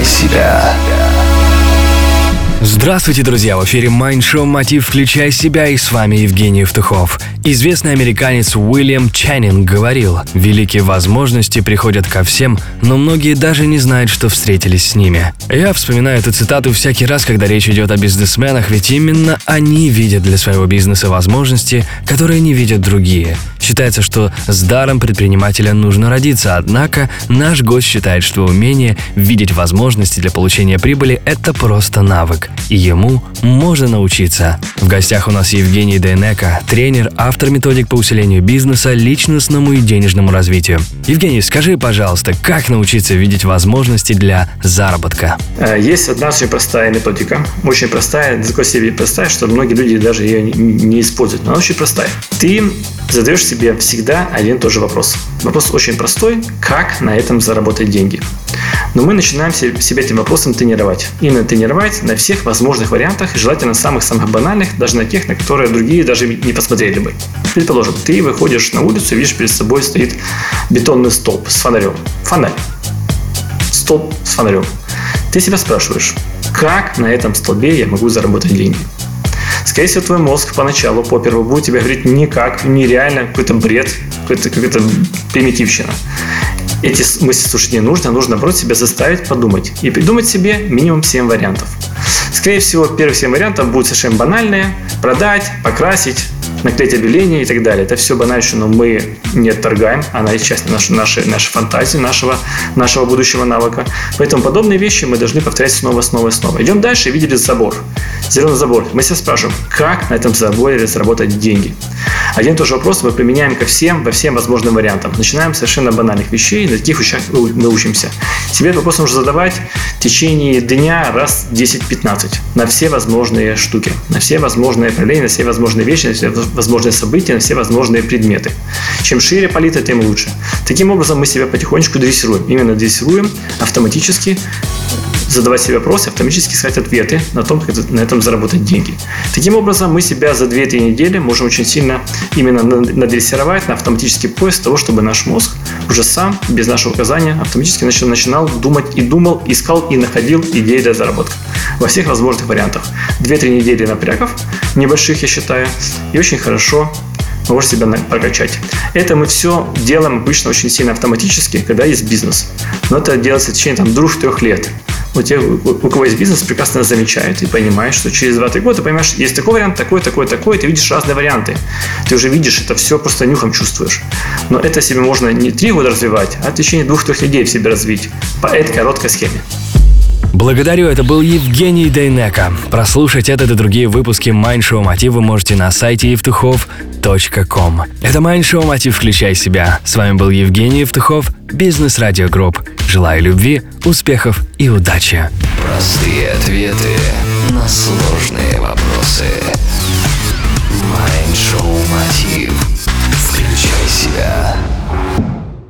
Включай себя. Здравствуйте, друзья! В эфире Mind Show «Мотив. Включай себя» и с вами Евгений Евтухов. Известный американец Уильям Чаннинг говорил, «Великие возможности приходят ко всем, но многие даже не знают, что встретились с ними». Я вспоминаю эту цитату всякий раз, когда речь идет о бизнесменах, ведь именно они видят для своего бизнеса возможности, которые не видят другие. Считается, что с даром предпринимателя нужно родиться, однако наш гость считает, что умение видеть возможности для получения прибыли – это просто навык, и ему можно научиться. В гостях у нас Евгений Дейнека, тренер, автор методик по усилению бизнеса, личностному и денежному развитию. Евгений, скажи, пожалуйста, как научиться видеть возможности для заработка? Э, есть одна очень простая методика, очень простая, такой себе простая, что многие люди даже ее не используют, но она очень простая. Ты задаешь себе всегда один и тот же вопрос. Вопрос очень простой. Как на этом заработать деньги? Но мы начинаем себя этим вопросом тренировать. Именно тренировать на всех возможных вариантах, желательно самых-самых банальных, даже на тех, на которые другие даже не посмотрели бы. Предположим, ты выходишь на улицу, видишь перед собой стоит бетонный столб с фонарем. Фонарь. Столб с фонарем. Ты себя спрашиваешь, как на этом столбе я могу заработать деньги? Скорее всего, твой мозг поначалу, по первому, будет тебе говорить никак, нереально, какой-то бред, какой-то, какая-то примитивщина. Эти мысли слушать не нужно, нужно наоборот себя заставить подумать и придумать себе минимум 7 вариантов. Скорее всего, первые 7 вариантов будут совершенно банальные. Продать, покрасить, наклеить объявление и так далее. Это все банально, но мы не отторгаем, она часть нашей, нашей, нашей фантазии, нашего, нашего будущего навыка. Поэтому подобные вещи мы должны повторять снова, снова, снова. Идем дальше, видели забор. Зеленый забор. Мы себя спрашиваем, как на этом заборе заработать деньги. Один и тот же вопрос мы применяем ко всем, во всем возможным вариантам. Начинаем с совершенно банальных вещей, на таких вещах мы учимся. Себе вопрос нужно задавать в течение дня раз 10-15 на все возможные штуки, на все возможные проявления, на все возможные вещи, на все возможные события, на все возможные предметы. Чем шире палитра, тем лучше. Таким образом мы себя потихонечку дрессируем. Именно дрессируем автоматически задавать себе вопросы, автоматически искать ответы на том, как на этом заработать деньги. Таким образом, мы себя за 2-3 недели можем очень сильно именно надрессировать на автоматический поиск того, чтобы наш мозг уже сам, без нашего указания, автоматически начал, начинал думать и думал, искал и находил идеи для заработка во всех возможных вариантах. 2-3 недели напрягов, небольших, я считаю, и очень хорошо можешь себя прокачать. Это мы все делаем обычно очень сильно автоматически, когда есть бизнес. Но это делается в течение там, двух-трех лет у тех, у кого есть бизнес, прекрасно замечают и понимают, что через 2-3 года ты понимаешь, есть такой вариант, такой, такой, такой, ты видишь разные варианты. Ты уже видишь это все, просто нюхом чувствуешь. Но это себе можно не 3 года развивать, а в течение 2-3 недель в себе развить по этой короткой схеме. Благодарю, это был Евгений Дейнека. Прослушать этот и другие выпуски Mind Show Мотив вы можете на сайте евтухов.com. Это Show Мотив «Включай себя». С вами был Евгений Евтухов, Бизнес Радио Групп. Желаю любви, успехов и удачи. Простые ответы на сложные вопросы.